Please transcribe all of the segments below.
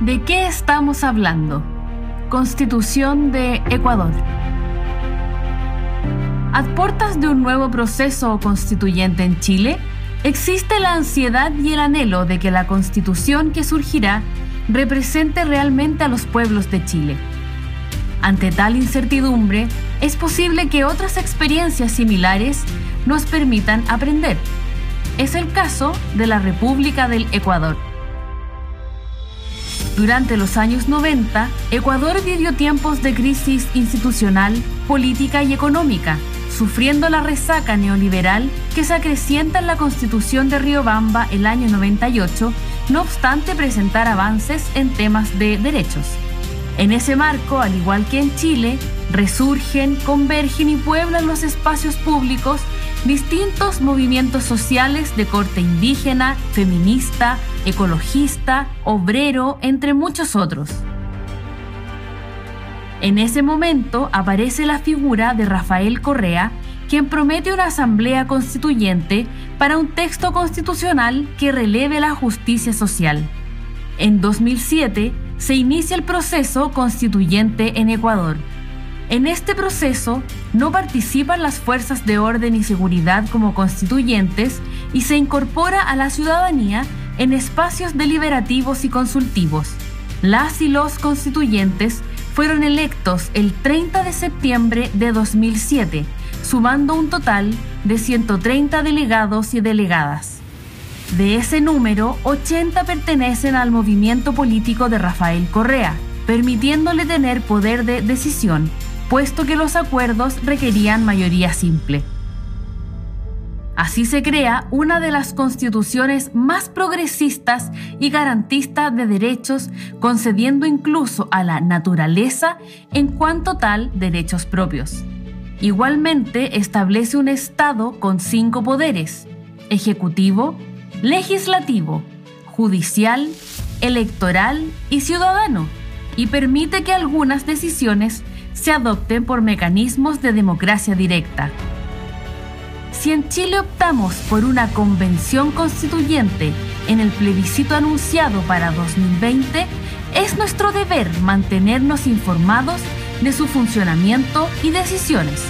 ¿De qué estamos hablando? Constitución de Ecuador. A puertas de un nuevo proceso constituyente en Chile, existe la ansiedad y el anhelo de que la constitución que surgirá represente realmente a los pueblos de Chile. Ante tal incertidumbre, es posible que otras experiencias similares nos permitan aprender. Es el caso de la República del Ecuador. Durante los años 90, Ecuador vivió tiempos de crisis institucional, política y económica, sufriendo la resaca neoliberal que se acrecienta en la constitución de Riobamba el año 98, no obstante presentar avances en temas de derechos. En ese marco, al igual que en Chile, resurgen, convergen y pueblan los espacios públicos distintos movimientos sociales de corte indígena, feminista, ecologista, obrero, entre muchos otros. En ese momento aparece la figura de Rafael Correa, quien promete una asamblea constituyente para un texto constitucional que releve la justicia social. En 2007 se inicia el proceso constituyente en Ecuador en este proceso no participan las fuerzas de orden y seguridad como constituyentes y se incorpora a la ciudadanía en espacios deliberativos y consultivos. Las y los constituyentes fueron electos el 30 de septiembre de 2007, sumando un total de 130 delegados y delegadas. De ese número, 80 pertenecen al movimiento político de Rafael Correa, permitiéndole tener poder de decisión puesto que los acuerdos requerían mayoría simple. Así se crea una de las constituciones más progresistas y garantistas de derechos, concediendo incluso a la naturaleza en cuanto tal derechos propios. Igualmente establece un Estado con cinco poderes, ejecutivo, legislativo, judicial, electoral y ciudadano, y permite que algunas decisiones se adopten por mecanismos de democracia directa. Si en Chile optamos por una convención constituyente en el plebiscito anunciado para 2020, es nuestro deber mantenernos informados de su funcionamiento y decisiones.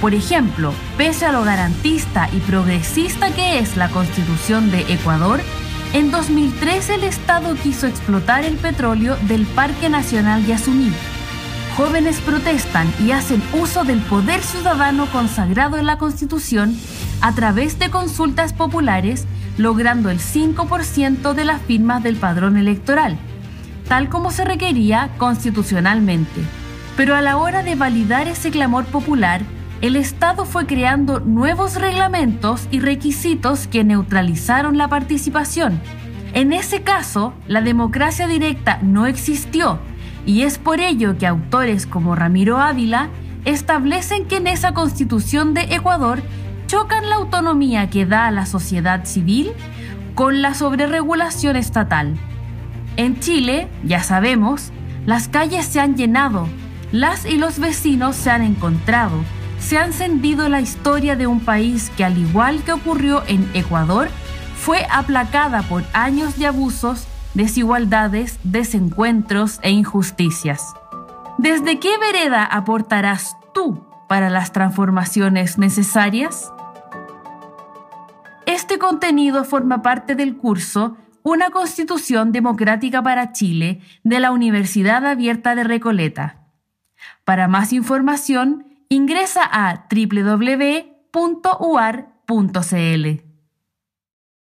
Por ejemplo, pese a lo garantista y progresista que es la constitución de Ecuador, en 2013 el Estado quiso explotar el petróleo del Parque Nacional Yasuní jóvenes protestan y hacen uso del poder ciudadano consagrado en la Constitución a través de consultas populares, logrando el 5% de las firmas del padrón electoral, tal como se requería constitucionalmente. Pero a la hora de validar ese clamor popular, el Estado fue creando nuevos reglamentos y requisitos que neutralizaron la participación. En ese caso, la democracia directa no existió y es por ello que autores como Ramiro Ávila establecen que en esa constitución de Ecuador chocan la autonomía que da a la sociedad civil con la sobreregulación estatal. En Chile, ya sabemos, las calles se han llenado, las y los vecinos se han encontrado, se ha encendido la historia de un país que al igual que ocurrió en Ecuador, fue aplacada por años de abusos desigualdades, desencuentros e injusticias. ¿Desde qué vereda aportarás tú para las transformaciones necesarias? Este contenido forma parte del curso Una Constitución Democrática para Chile de la Universidad Abierta de Recoleta. Para más información, ingresa a www.uar.cl.